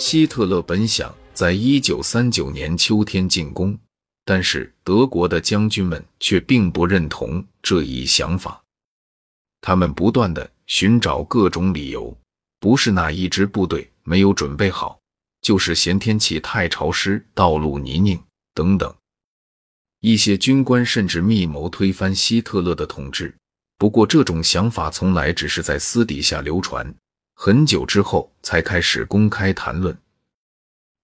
希特勒本想在一九三九年秋天进攻，但是德国的将军们却并不认同这一想法。他们不断的寻找各种理由，不是哪一支部队没有准备好，就是嫌天气太潮湿、道路泥泞等等。一些军官甚至密谋推翻希特勒的统治。不过，这种想法从来只是在私底下流传，很久之后才开始公开谈论。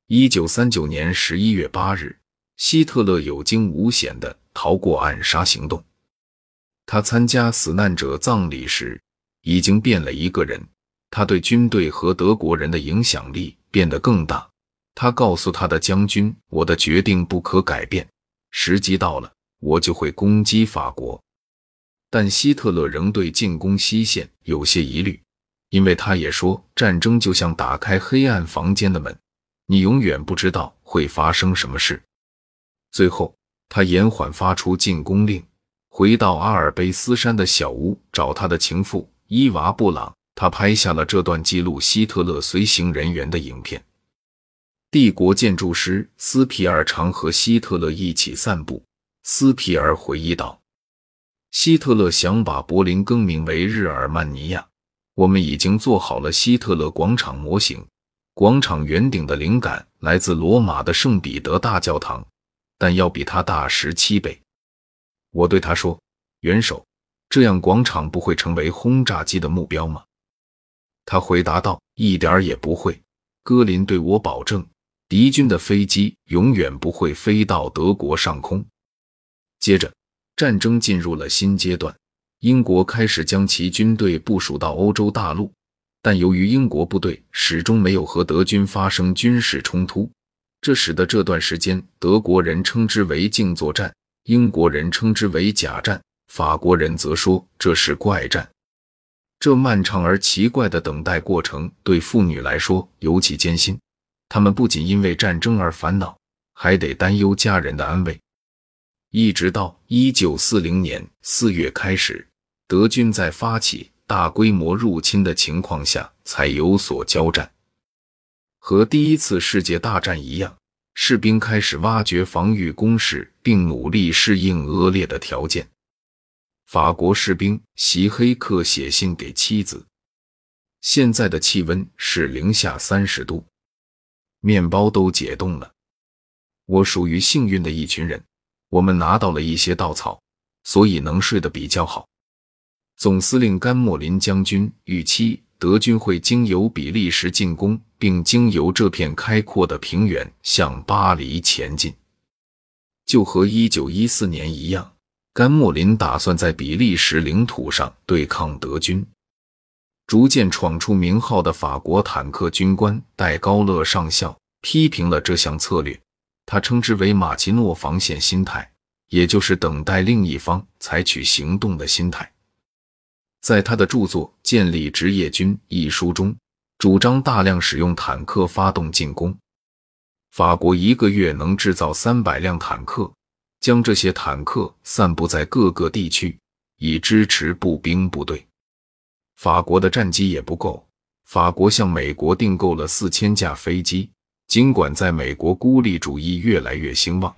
一九三九年十一月八日，希特勒有惊无险的逃过暗杀行动。他参加死难者葬礼时，已经变了一个人。他对军队和德国人的影响力变得更大。他告诉他的将军：“我的决定不可改变，时机到了，我就会攻击法国。”但希特勒仍对进攻西线有些疑虑，因为他也说，战争就像打开黑暗房间的门，你永远不知道会发生什么事。最后，他延缓发出进攻令，回到阿尔卑斯山的小屋找他的情妇伊娃·布朗。他拍下了这段记录希特勒随行人员的影片。帝国建筑师斯皮尔常和希特勒一起散步。斯皮尔回忆道。希特勒想把柏林更名为日耳曼尼亚。我们已经做好了希特勒广场模型。广场圆顶的灵感来自罗马的圣彼得大教堂，但要比它大十七倍。我对他说：“元首，这样广场不会成为轰炸机的目标吗？”他回答道：“一点儿也不会。戈林对我保证，敌军的飞机永远不会飞到德国上空。”接着。战争进入了新阶段，英国开始将其军队部署到欧洲大陆，但由于英国部队始终没有和德军发生军事冲突，这使得这段时间德国人称之为静坐战，英国人称之为假战，法国人则说这是怪战。这漫长而奇怪的等待过程对妇女来说尤其艰辛，她们不仅因为战争而烦恼，还得担忧家人的安危。一直到一九四零年四月开始，德军在发起大规模入侵的情况下才有所交战。和第一次世界大战一样，士兵开始挖掘防御工事，并努力适应恶劣的条件。法国士兵席黑克写信给妻子：“现在的气温是零下三十度，面包都解冻了。我属于幸运的一群人。”我们拿到了一些稻草，所以能睡得比较好。总司令甘莫林将军预期德军会经由比利时进攻，并经由这片开阔的平原向巴黎前进。就和一九一四年一样，甘莫林打算在比利时领土上对抗德军。逐渐闯出名号的法国坦克军官戴高乐上校批评了这项策略。他称之为马奇诺防线心态，也就是等待另一方采取行动的心态。在他的著作《建立职业军》一书中，主张大量使用坦克发动进攻。法国一个月能制造三百辆坦克，将这些坦克散布在各个地区，以支持步兵部队。法国的战机也不够，法国向美国订购了四千架飞机。尽管在美国孤立主义越来越兴旺。